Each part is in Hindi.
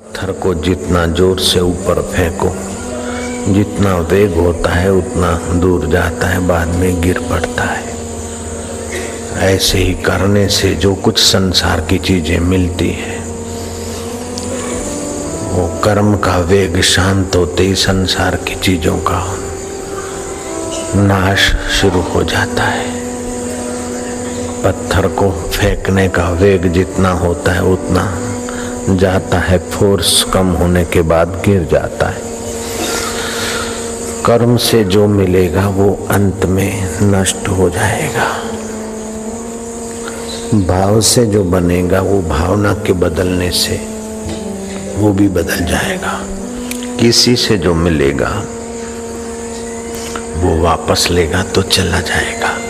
पत्थर को जितना ज़ोर से ऊपर फेंको, जितना वेग होता है, उतना दूर जाता है, बाद में गिर पड़ता है। ऐसे ही करने से जो कुछ संसार की चीज़ें मिलती है, वो कर्म का वेग शांत होते ही संसार की चीज़ों का नाश शुरू हो जाता है। पत्थर को फेंकने का वेग जितना होता है, उतना जाता है, फोर्स कम होने के बाद गिर जाता है। कर्म से जो मिलेगा, वो अंत में नष्ट हो जाएगा। भाव से जो बनेगा, वो भावना के बदलने से, वो भी बदल जाएगा। किसी से जो मिलेगा, वो वापस लेगा तो चला जाएगा।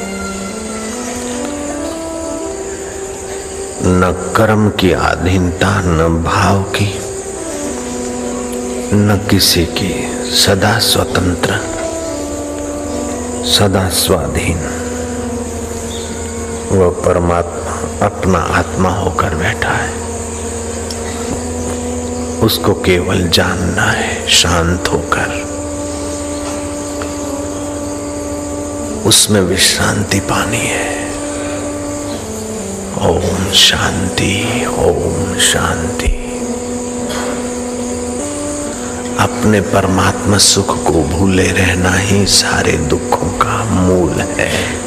न कर्म की अधीनता न भाव की, न किसी की सदा स्वतंत्र, सदा स्वाधीन। वह परमात्मा, अपना आत्मा होकर बैठा है। उसको केवल जानना है, शांत होकर। उसमें विश्रांति पानी है। शांति, ओम शांति। अपने परमात्मा सुख को भूले रहना ही सारे दुखों का मूल है।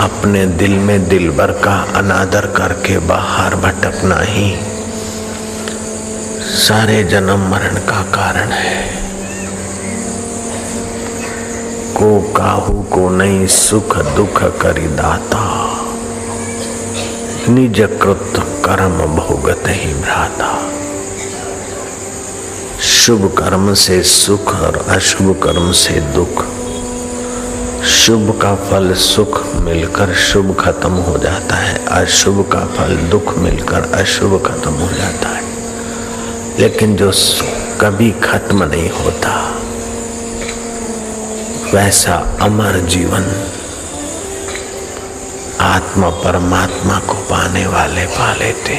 अपने दिल में दिल भर का अनादर करके बाहर भटकना ही सारे जन्म मरण का कारण है। को काहू को नहीं सुख दुख करी दाता। निज कृत कर्म भोगत ही भ्राता। शुभ कर्म से सुख और अशुभ कर्म से दुख। शुभ का फल सुख मिलकर शुभ खत्म हो जाता है, अशुभ का फल दुख मिलकर अशुभ खत्म हो जाता है। लेकिन जो कभी खत्म नहीं होता, वैसा अमर जीवन आत्मा परमात्मा को पाने वाले पा लेते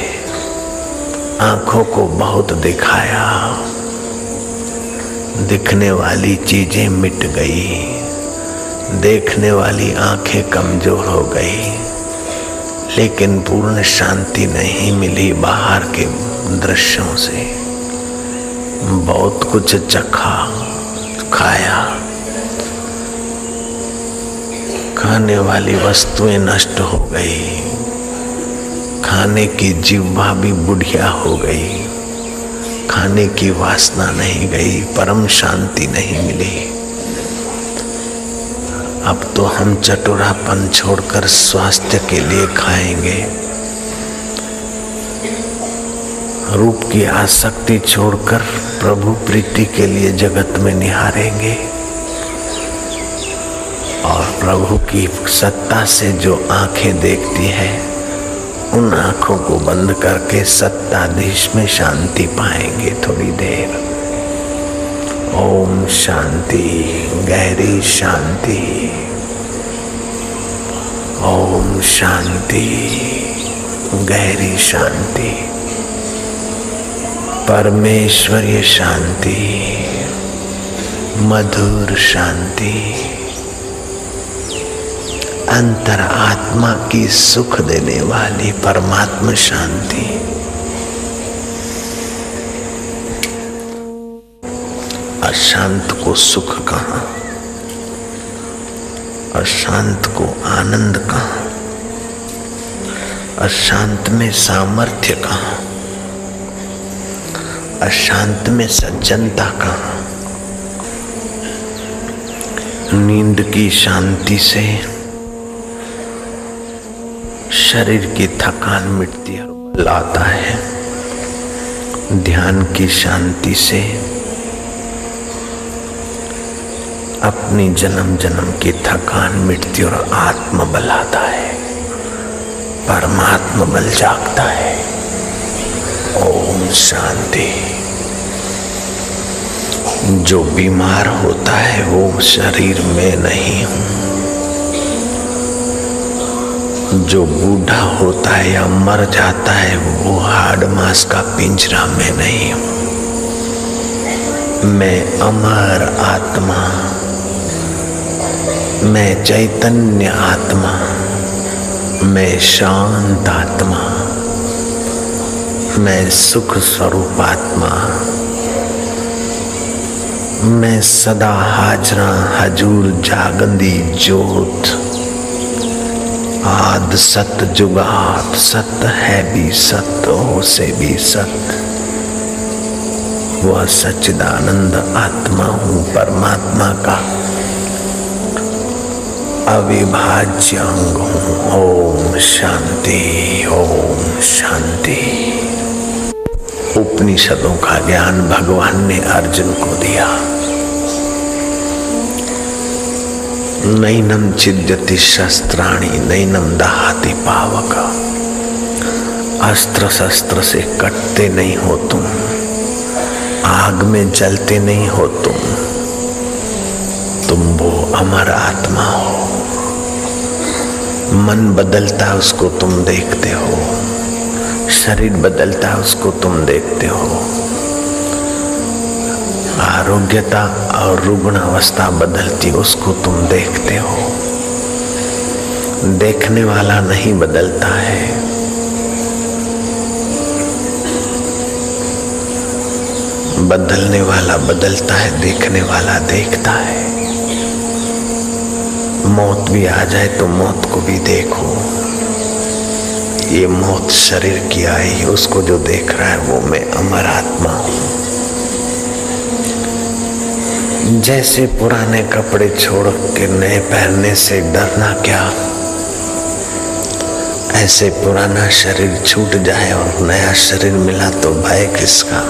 आँखों को बहुत दिखाया। दिखने वाली चीज़ें मिट गई। देखने वाली आँखें कमज़ोर हो गई। लेकिन पूर्ण शांति नहीं मिली बाहर के दृश्यों से। बहुत कुछ चखा, खाया। खाने वाली वस्तुएँ नष्ट हो गई। खाने की जिह्वा भी बुढ़िया हो गई। खाने की वासना नहीं गई, परम शांति नहीं मिली। अब तो हम चटुरापन छोड़कर स्वास्थ्य के लिए खाएँगे। रूप की आसक्ति छोड़कर प्रभु प्रीति के लिए जगत में निहारेंगे। और प्रभु की सत्ता से जो आँखें देखती है, उन आँखों को बंद करके सत्ताधीश में शांति पाएँगे थोड़ी देर। ओम शांति, गहरी शांति। ओम शांति, गहरी शांति। परमेश्वरीय शांति, मधुर शांति। अंतर आत्मा की सुख देने वाली परमात्मा शांति। अशांत को सुख कहा? अशांत को आनंद कहा? अशांत में सामर्थ्य कहा? अशांत में सज्जनता कहा? नींद की शांति से शरीर की थकान मिटती है बल आता है। ध्यान की शांति से अपनी जन्म जन्म की थकान मिटती और आत्म बल आता है। परमात्मा बल जागता है। ओम शांति। जो बीमार होता है, वो शरीर में नहीं हूँ। जो बूढ़ा होता है या मर जाता है, वो हाड मास का पिंजरा में नहीं हूँ। मैं अमर आत्मा, मैं चैतन्य आत्मा, मैं शांत आत्मा, मैं सुख स्वरूप आत्मा, मैं सदा हाजरा हजूर जागंदी जोत आद सत जुगात, सत है भी सत हो से भी सत। वह सच्चिदानंद आत्मा हूँ, परमात्मा का। अविभाज्य अंग हूँ, ओम शांति ओम शांति। उपनिषदों का ज्ञान भगवान ने अर्जुन को दिया। नैनम छिद्यति शस्त्राणी नैनम दहाति पावक। अस्त्र शस्त्र से कटते नहीं हो तुम। आग में जलते नहीं हो तुम। तुम वो अमर आत्मा हो। मन बदलता उसको तुम देखते हो। शरीर बदलता उसको तुम देखते हो। आरोग्यता और रुग्ण अवस्था बदलती, उसको तुम देखते हो। देखने वाला नहीं बदलता है। बदलने वाला बदलता है, देखने वाला देखता है। मौत भी आ जाए तो मौत को भी देखो। ये मौत शरीर की आई, उसको जो देख रहा है वो मैं, अमर आत्मा हूँ। जैसे पुराने कपड़े छोड़ के नए पहनने से डरना क्या? ऐसे पुराना शरीर छूट जाए और नया शरीर मिला तो भय किसका?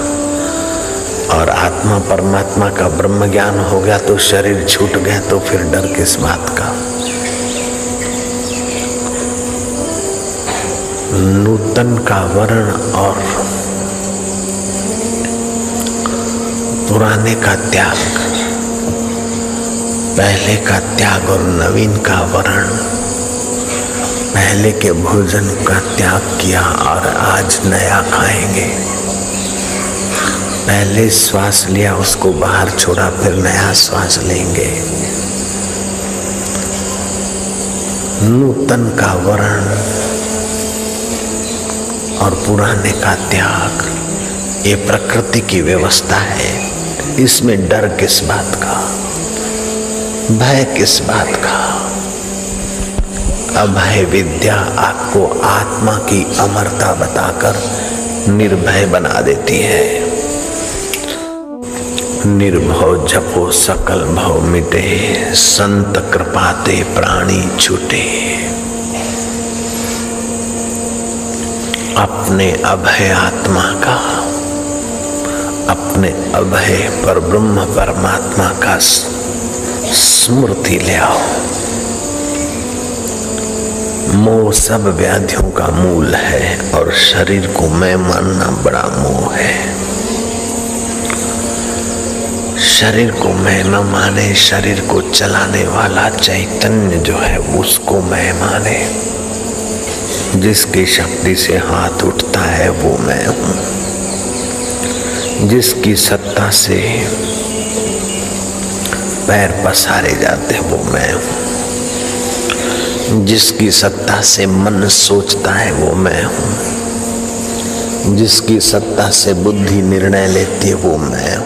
और आत्मा परमात्मा का ब्रह्म ज्ञान हो गया तो शरीर छूट गया तो फिर डर किस बात का? नूतन का वर्ण और पुराने का त्याग। पहले का त्याग और नवीन का वरण, पहले के भोजन का त्याग किया और आज नया खाएँगे। पहले श्वास लिया, उसको बाहर छोड़ा, फिर नया श्वास लेंगे। नूतन का वर्ण और पुराने का त्याग, ये प्रकृति की व्यवस्था है। इसमें डर किस बात का? भय किस बात का? अभय विद्या आपको आत्मा की अमरता बताकर निर्भय बना देती है। निर्भव जपो, सकल भव मिटे, संत कृपाते प्राणी छूटे। अपने अभय आत्मा का, अपने अभय पर ब्रह्म परमात्मा का स्मृति ले आओ। मोह सब व्याधियों का मूल है और शरीर को मैं मानना बड़ा मोह है। शरीर को मैं न माने, शरीर को चलाने वाला चैतन्य जो है, उसको मैं माने। जिसकी शक्ति से हाथ उठता है, वो मैं हूँ। जिसकी सत्ता से पैर पसारे जाते वो मैं हूँ। जिसकी सत्ता से मन सोचता है वो मैं हूँ। जिसकी सत्ता से बुद्धि निर्णय लेती है वो मैं